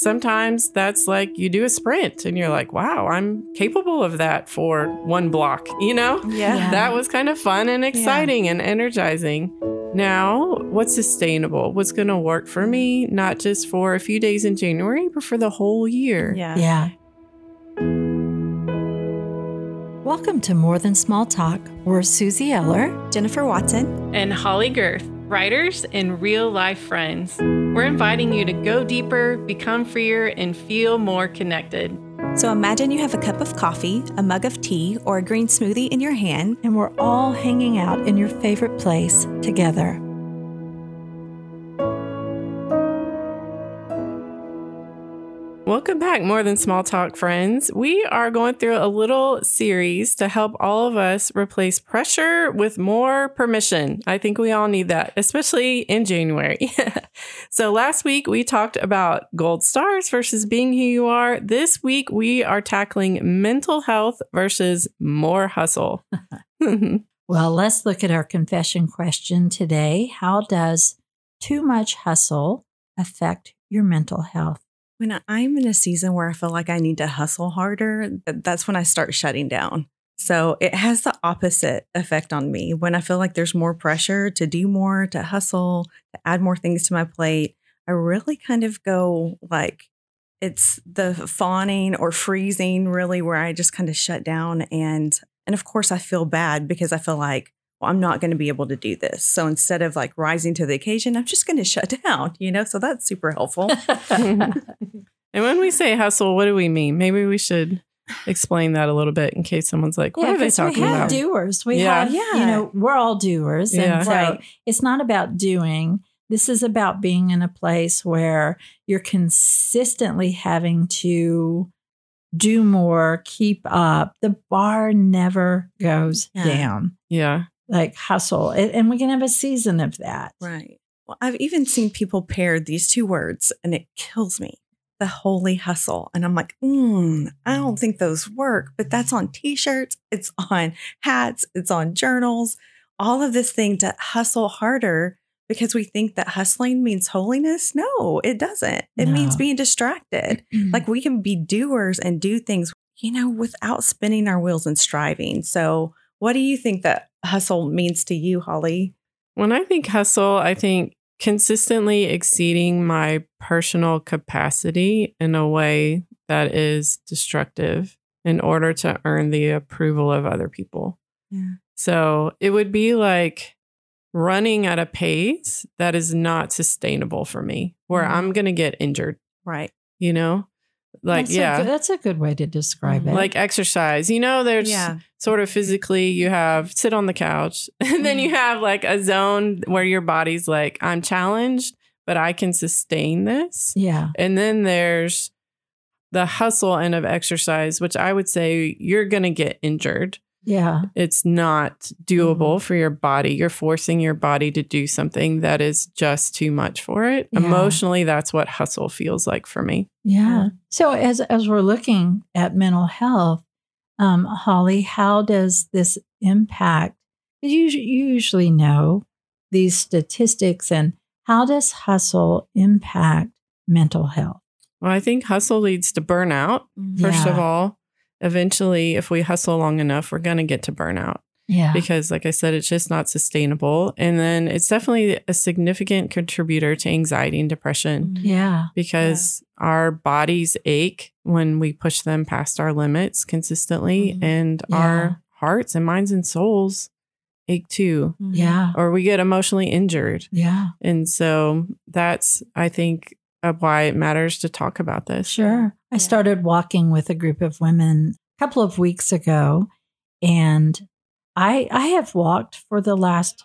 sometimes that's like you do a sprint and you're like, wow, I'm capable of that for one block, you know? Yeah. Yeah. That was kind of fun and exciting and energizing. Now, what's sustainable? What's going to work for me, not just for a few days in January, but for the whole year? Yeah. Yeah. Welcome to More Than Small Talk. We're Suzie Eller. Jennifer Watson. and Holley Gerth, writers and real life friends. We're inviting you to go deeper, become freer, and feel more connected. So imagine you have a cup of coffee, a mug of tea, or a green smoothie in your hand. and we're all hanging out in your favorite place together. Welcome back, More Than Small Talk friends. We are going through a little series to help all of us replace pressure with more permission. I think we all need that, especially in January. so, last week we talked about gold stars versus being who you are. This week we are tackling mental health versus more hustle. Well, let's look at our confession question today. How does too much hustle affect your mental health? When I'm in a season where I feel like I need to hustle harder, that's when I start shutting down. So it has the opposite effect on me. When I feel like there's more pressure to do more, to hustle, to add more things to my plate, I really kind of go like it's the fawning or freezing, really, where I just kind of shut down. And and of course I feel bad because I feel like, well, I'm not going to be able to do this. So instead of like rising to the occasion, I'm just going to shut down, you know? So that's super helpful. and when we say hustle, what do we mean? Maybe we should explain that a little bit in case someone's like, what are they 'cause talking we have about? doers. We Yeah. have, you Yeah. know, we're all doers. Yeah. And so Right. it's not about doing. This is about being in a place where you're consistently having to do more, keep up. The bar never goes Yeah. down. yeah. Like hustle. And we can have a season of that. Right. Well, I've even seen people pair these two words and it kills me the holy hustle. And I'm like, mm, I don't think those work, but that's on t shirts, it's on hats, it's on journals, all of this thing to hustle harder because we think that hustling means holiness. No, it doesn't. It means being distracted. Like we can be doers and do things, you know, without spinning our wheels and striving. So, what do you think that hustle means to you, Holley? When I think hustle, I think consistently exceeding my personal capacity in a way that is destructive in order to earn the approval of other people. Yeah. So it would be like running at a pace that is not sustainable for me, where Mhm. I'm going to get injured, Right. you know? Like, that's yeah. A good, that's a good way to describe mm-hmm. it. like exercise. You know, there's Yeah. sort of physically you have sit on the couch and then you mm-hmm. have like a zone where your body's like i'm challenged but i can sustain this yeah. and then there's the hustle end of exercise which i would say you're going to get injured Yeah. it's not doable for your body you're forcing your body to do something that is just too much for it Yeah. emotionally that's what hustle feels like for me Yeah. So as as we're looking at mental health, um, Holley, how does this impact? You, you usually know these statistics, and how does hustle impact mental health? well i think hustle leads to burnout First of all, eventually, if we hustle long enough, we're going to get to burnout Yeah. because, like I said, it's just not sustainable. And then it's definitely a significant contributor to anxiety and depression yeah. because our bodies ache when we push them past our limits consistently, Mhm. and Yeah. our hearts and minds and souls ache too, Yeah. or we get emotionally injured. Yeah. And so that's, I think, uh, why it matters to talk about this. Sure. I Yeah. started walking with a group of women a couple of weeks ago, and I I have walked for the last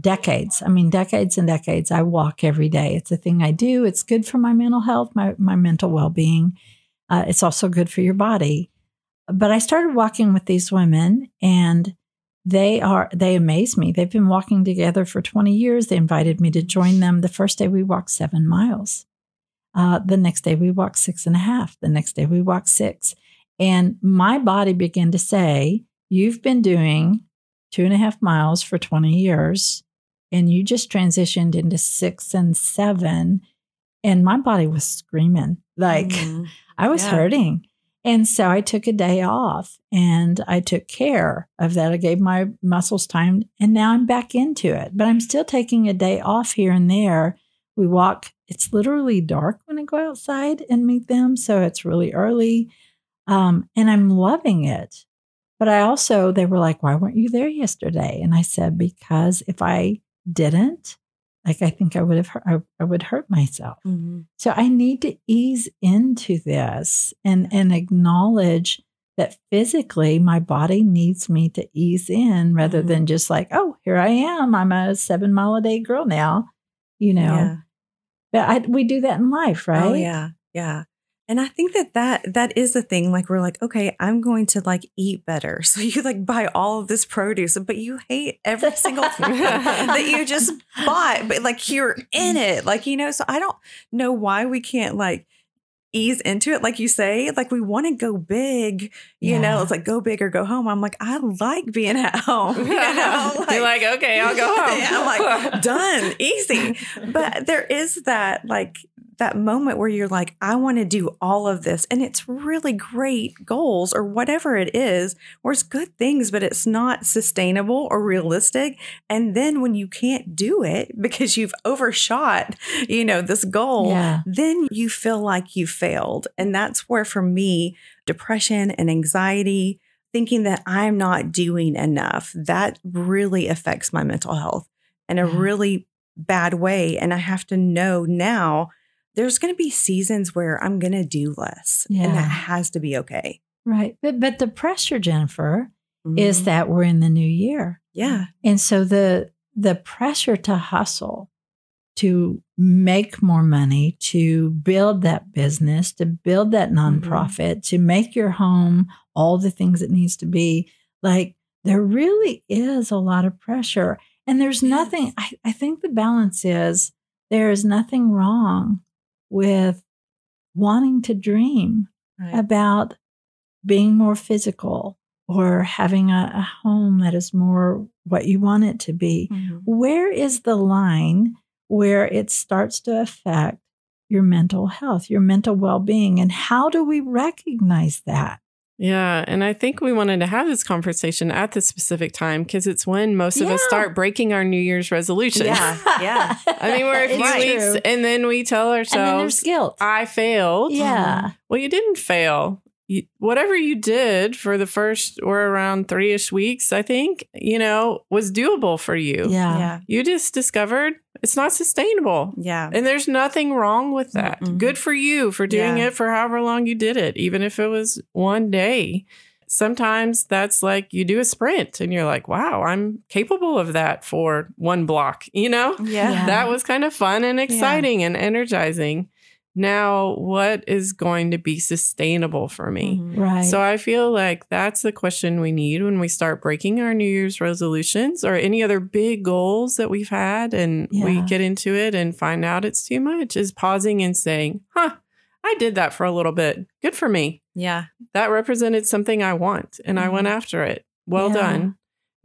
decades. I mean, decades and decades. I walk every day. It's a thing I do. It's good for my mental health, my my mental well being. Uh, it's also good for your body. But I started walking with these women, and they are they amaze me. They've been walking together for twenty years. They invited me to join them. The first day we walked seven miles. Uh, the next day we walked six and a half. The next day we walked six. And my body began to say, You've been doing two and a half miles for 20 years, and you just transitioned into six and seven. And my body was screaming. Like Mhm. I was Yeah. hurting. And so I took a day off and I took care of that. I gave my muscles time and now I'm back into it. But I'm still taking a day off here and there. We walk, it's literally dark when I go outside and meet them. So it's really early. Um, and I'm loving it. But I also, they were like, why weren't you there yesterday? And I said, because if I didn't, like I think I would have, hurt, I, I would hurt myself. Mhm. So I need to ease into this and and acknowledge that physically my body needs me to ease in rather Mhm. than just like, oh, here I am. I'm a seven mile a day girl now, you know. Yeah. But I, we do that in life, oh, right? Oh yeah, yeah. And I think that that that is the thing. Like we're like, okay, I'm going to like eat better. So you like buy all of this produce, but you hate every single thing that you just bought. But like you're in mm. it, like you know. So I don't know why we can't like ease into it, like you say. Like we want to go big, you know. It's like go big or go home. I'm like, I like being at home. You know, You're like, okay, I'll go home. Yeah, I'm like, done, easy. But there is that like that moment where you're like, I want to do all of this. And it's really great goals or whatever it is, or it's good things, but it's not sustainable or realistic. And then when you can't do it because you've overshot, you know, this goal, Yeah. then you feel like you failed. And that's where for me, depression and anxiety, thinking that I'm not doing enough, that really affects my mental health in a Yeah. really bad way. And I have to know now there's going to be seasons where I'm going to do less. And that has to be okay. Right. But but the pressure, Jennifer, is Mhm. that we're in the new year. yeah. And so the the pressure to hustle, to make more money, to build that business, to build that nonprofit, to make your home all the things it needs to be, like there really is a lot of pressure. And there's Yes. nothing, I, I think the balance is there is nothing wrong with wanting to dream Right. about being more physical or having a, a home that is more what you want it to be. Mhm. Where is the line where it starts to affect your mental health, your mental well being? And how do we recognize that? Yeah, and I think we wanted to have this conversation at this specific time because it's when most of us start breaking our New Year's resolution. Yeah. Yeah. I mean, we're a few It's weeks true. and then we tell And then there's ourselves, guilt. I failed. yeah. Well, you didn't fail. You, whatever you did for the first or around three ish weeks, I think, you know, was doable for you. Yeah. Yeah. You just discovered it's not sustainable. Yeah. And there's nothing wrong with that. Mm-mm. Good for you for doing Yeah. it for however long you did it, even if it was one day. Sometimes that's like you do a sprint and you're like, wow, I'm capable of that for one block, you know? Yeah. Yeah. That was kind of fun and exciting and energizing. Now, what is going to be sustainable for me? Mhm. Right. So I feel like that's the question we need when we start breaking our New Year's resolutions or any other big goals that we've had and we get into it and find out it's too much is pausing and saying, "Huh, I did that for a little bit. Good for me. Yeah. That represented something I want and I went Mhm. after it. Well Yeah. done."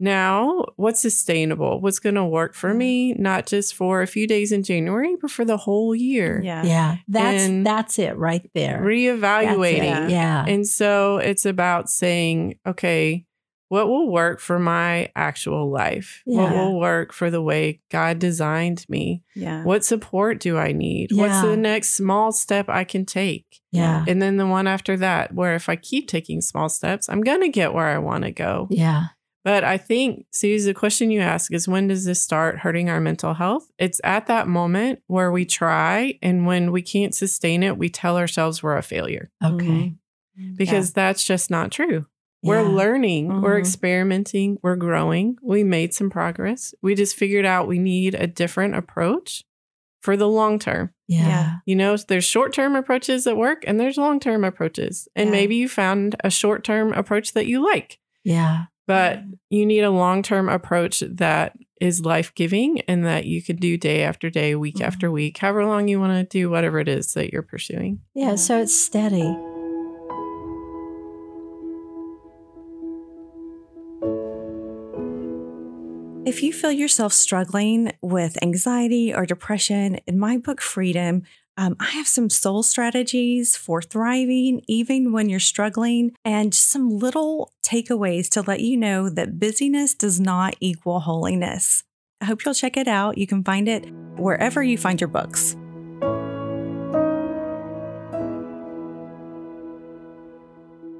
Now, what's sustainable? What's going to work for me, not just for a few days in January, but for the whole year? Yeah. yeah. That's And that's it right there. That's it. Reevaluating. Yeah. And so it's about saying, okay, what will work for my actual life? What will work for the way God designed me? Yeah. What support do I need? What's the next small step I can take? yeah. And then the one after that, where if I keep taking small steps, I'm going to get where I want to go. Yeah. But I think, Suze, the question you ask is when does this start hurting our mental health? It's at that moment where we try, and when we can't sustain it, we tell ourselves we're a failure Okay. because that's just not true. We're Yeah. learning, we're Mhm. experimenting, we're growing. We made some progress. We just figured out we need a different approach for the long term. Yeah. Yeah. You know, there's short term approaches that work and there's long term approaches. And Yeah. maybe you found a short term approach that you like, Yeah. But you need a long term approach that is life giving and that you could do day after day, week Mhm. after week, however long you want to do whatever it is that you're pursuing. Yeah. So it's steady. If you feel yourself struggling with anxiety or depression, in my book Freedom, Um, I have some soul strategies for thriving, even when you're struggling, and just some little takeaways to let you know that busyness does not equal holiness. I hope you'll check it out. You can find it wherever you find your books.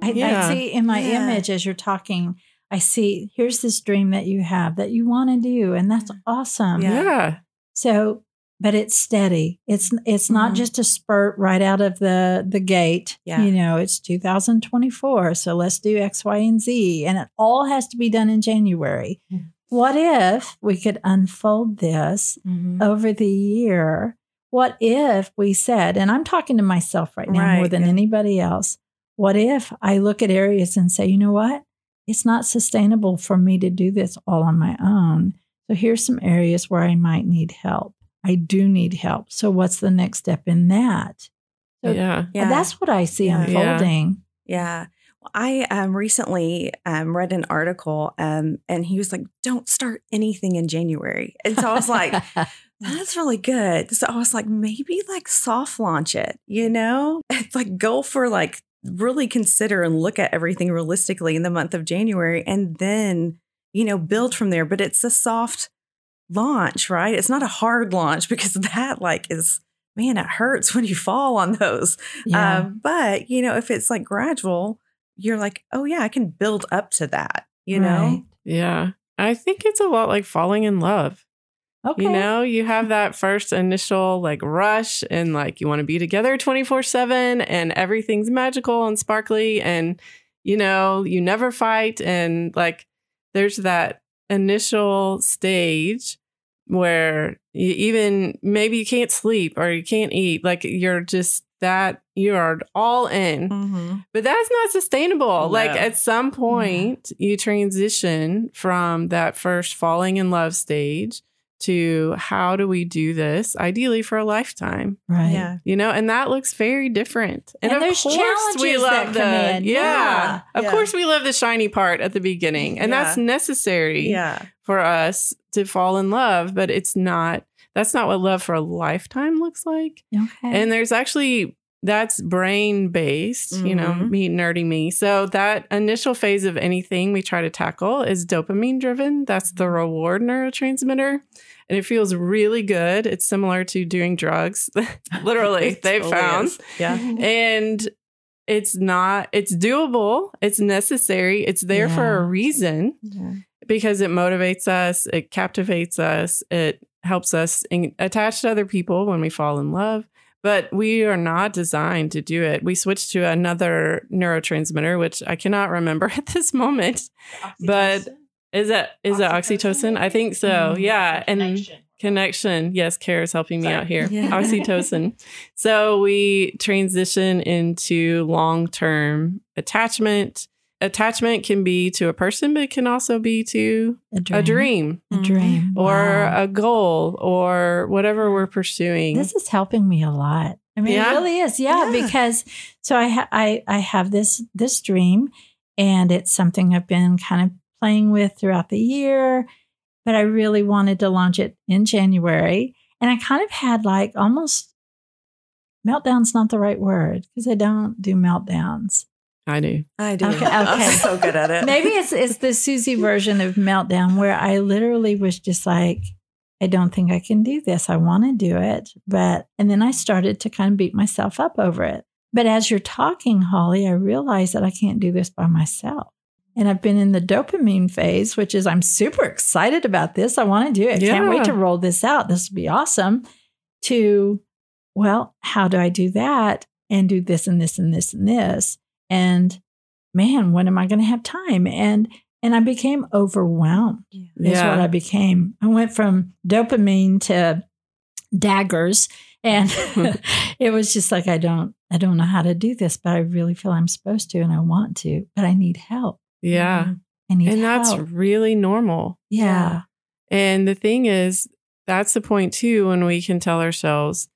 I, Yeah. I see in my Yeah. image as you're talking, I see here's this dream that you have that you want to do, and that's awesome. Yeah. yeah. So, but it's steady. It's it's not Mhm. just a spurt right out of the the gate. Yeah. You know, it's 2024, so let's do X, Y, and Z, and it all has to be done in January. Mhm. What if we could unfold this over the year? What if we said, and I'm talking to myself right now more than yeah. anybody else, what if I look at areas and say, you know what? It's not sustainable for me to do this all on my own. So here's some areas where I might need help. I do need help. So what's the next step in that? So Yeah. Yeah. That's what I see Yeah. Yeah. unfolding. Yeah. Well, I um, recently um, read an article um, and he was like, don't start anything in January. And so I was like, that's really good. So I was like, maybe like soft launch it, you know? It's like go for like really consider and look at everything realistically in the month of January and then, you know, build from there. But it's a soft launch, right? It's not a hard launch because that like is, man, it hurts when you fall on those. yeah. Um, but you know, if it's like gradual, you're like, oh yeah, I can build up to that. You know, Yeah. I think it's a lot like falling in love. Okay. You know, you have that first initial like rush and like you want to be together 24 7 and everything's magical and sparkly and, you know, you never fight. And like there's that initial stage where you even maybe you can't sleep or you can't eat. Like you're just that, you are all in. Mm-hmm. But that's not sustainable. Like at some point, you transition from that first falling in love stage to how do we do this ideally for a lifetime right. Yeah. you know and that looks very different and, And of there's course we challenges love that the come in. yeah, Yeah. of Yeah. course we love the shiny part at the beginning and that's necessary Yeah. for us to fall in love but it's not that's not what love for a lifetime looks like Okay. and there's actually that's brain based, you know, Mhm. me nerdy me. So that initial phase of anything we try to tackle is dopamine driven. That's the reward neurotransmitter. And it feels really good. It's similar to doing drugs. Literally, they totally found. is. Yeah. And it's not, it's doable, it's necessary, it's there for a reason Yeah. because it motivates us, it captivates us, it helps us in, attach to other people when we fall in love. But we are not designed to do it. We switch to another neurotransmitter, which I cannot remember at this moment. But is it is it oxytocin? I think so. Mhm. Yeah, and connection. Yes, Kara is helping me Sorry. out here. Yeah. Oxytocin. so we transition into long term attachment. Attachment can be to a person, but it can also be to a dream. a dream A dream. or Wow. a goal or whatever we're pursuing. This is helping me a lot. I mean, Yeah? it really is. Yeah, Yeah. because so I ha- I I have this this dream, and it's something I've been kind of playing with throughout the year, but I really wanted to launch it in January, and I kind of had like almost meltdown's not the right word because I don't do meltdowns. I do. I do. Okay, I'm so good at it. Maybe it's it's the Suzie version of meltdown where I literally was just like, I don't think I can do this. I want to do it, but and then I started to kind of beat myself up over it. But as you're talking, Holley, I realized that I can't do this by myself. And I've been in the dopamine phase, which is I'm super excited about this. I want to do it. Can't wait to roll this out. This will be awesome. To, well, how do I do that and do this and this and this and this? And man, when am I going to have time? And and I became overwhelmed. Is Yeah. what I became. I went from dopamine to daggers, and it was just like I don't I don't know how to do this, but I really feel I'm supposed to, and I want to, but I need help. Yeah. Mm-hmm. I need And that's help. really normal. yeah. And the thing is, that's the point too when we can tell ourselves,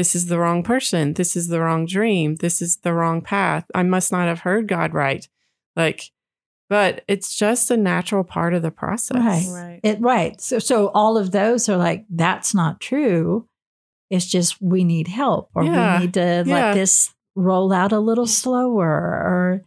this is the wrong person. This is the wrong dream. This is the wrong path. I must not have heard God right. Like, but it's just a natural part of the process. Right. Right. It right. So so all of those are like that's not true. It's just we need help or Yeah. we need to Yeah. let this roll out a little slower or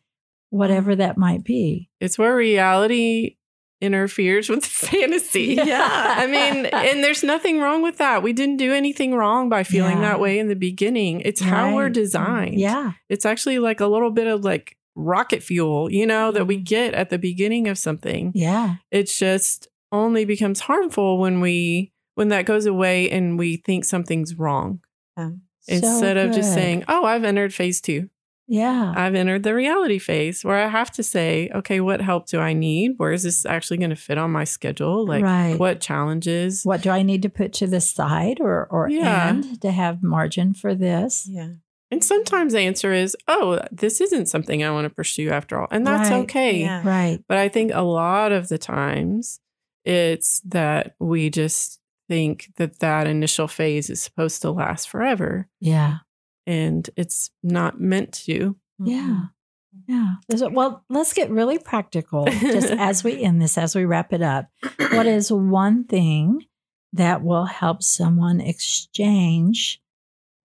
whatever that might be. It's where reality interferes with fantasy. Yeah. I mean, and there's nothing wrong with that. We didn't do anything wrong by feeling Yeah. that way in the beginning. It's how we're designed. Yeah. It's actually like a little bit of like rocket fuel, you know, that we get at the beginning of something. Yeah. It's just only becomes harmful when we when that goes away and we think something's wrong. Um, So Instead of just saying, "Oh, I've entered phase 2. Yeah. I've entered the reality phase where I have to say, okay, what help do I need? Where is this actually going to fit on my schedule? Like, right. what challenges? What do I need to put to the side or or Yeah. end to have margin for this? Yeah. And sometimes the answer is, oh, this isn't something I want to pursue after all. And that's Right. okay. Yeah. Right. But I think a lot of the times it's that we just think that that initial phase is supposed to last forever. Yeah. And it's not meant to. Yeah. Yeah. Well, let's get really practical just as we end this, as we wrap it up. What is one thing that will help someone exchange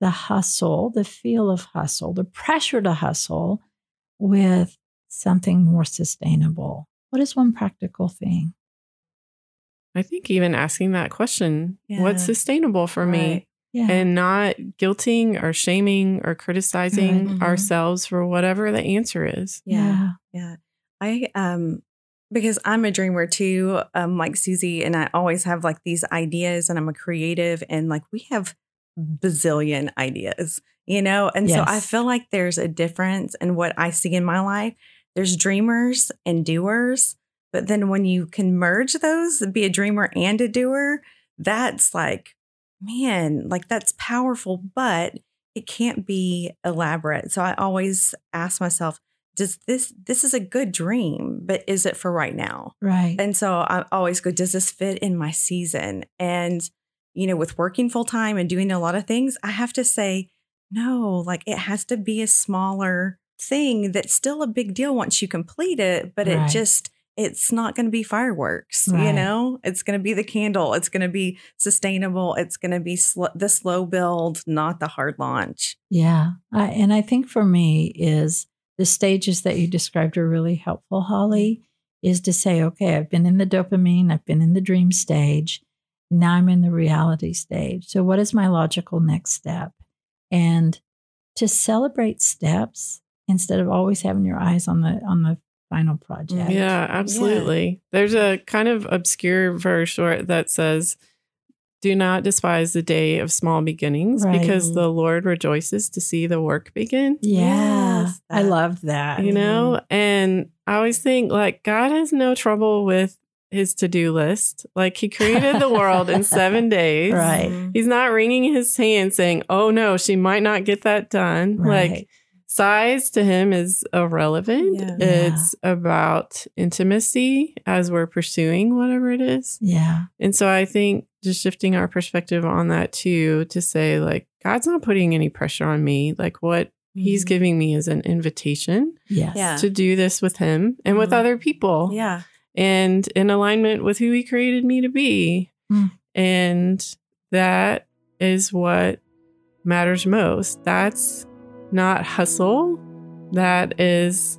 the hustle, the feel of hustle, the pressure to hustle with something more sustainable? What is one practical thing? I think even asking that question, Yeah. what's sustainable for me? Right. Yeah. and not guilting or shaming or criticizing Right. Mhm. ourselves for whatever the answer is. Yeah. Yeah. I um because I'm a dreamer too, um, like Suzie, and I always have like these ideas and I'm a creative and like we have bazillion ideas, you know? And so I feel like there's a difference in what I see in my life. There's dreamers and doers, but then when you can merge those, be a dreamer and a doer, that's like, man, like that's powerful, but it can't be elaborate. So I always ask myself, does this this is a good dream, but is it for right now? right. And so I always go, does this fit in my season? And you know, with working full time and doing a lot of things, I have to say, no, like it has to be a smaller thing that's still a big deal once you complete it, but Right. it just it's not going to be fireworks, you know? It's going to be the candle. It's going to be sustainable. It's going to be sl- the slow build, not the hard launch. Yeah. I, and I think for me is the stages that you described are really helpful, mm-hmm. Holley, is to say, okay, I've been in the dopamine, I've been in the dream stage. Now I'm in the reality stage. So what is my logical next step? And to celebrate steps instead of always having your eyes on the on the final project. Yeah, absolutely. There's a kind of obscure verse where that says, Do not despise the day of small beginnings Right. because the Lord rejoices to see the work begin. Yeah. Yes, I that- love that. You know? And I always think like God has no trouble with his to do list. Like he created the world in seven days. Right. Mhm. He's not wringing his hands saying, oh no, she might not get that done. Right. Like size to him is irrelevant. Yeah. It's about intimacy as we're pursuing whatever it is. yeah. And so I think just shifting our perspective on that too, to say, like, God's not putting any pressure on me. Like, what he's Mhm. giving me is an invitation Yes. Yeah. to do this with him and with Mhm. other people Yeah. and in alignment with who he created me to be. Mm. And that is what matters most. That's not hustle, that is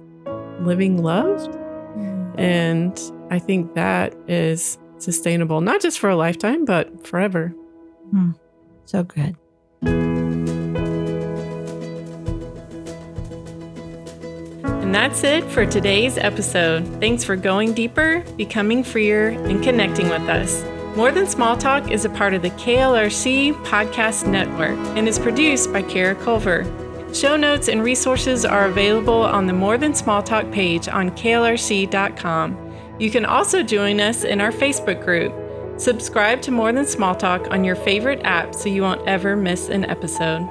living loved. Mm. And I think that is sustainable, not just for a lifetime, but forever. Hmm. So good. And that's it for today's episode. Thanks for going deeper, becoming freer, and connecting with us. More Than Small Talk is a part of the KLRC Podcast Network and is produced by Kara Culver. Show notes and resources are available on the More Than Small Talk page on klrc.com. You can also join us in our Facebook group. Subscribe to More Than Small Talk on your favorite app so you won't ever miss an episode.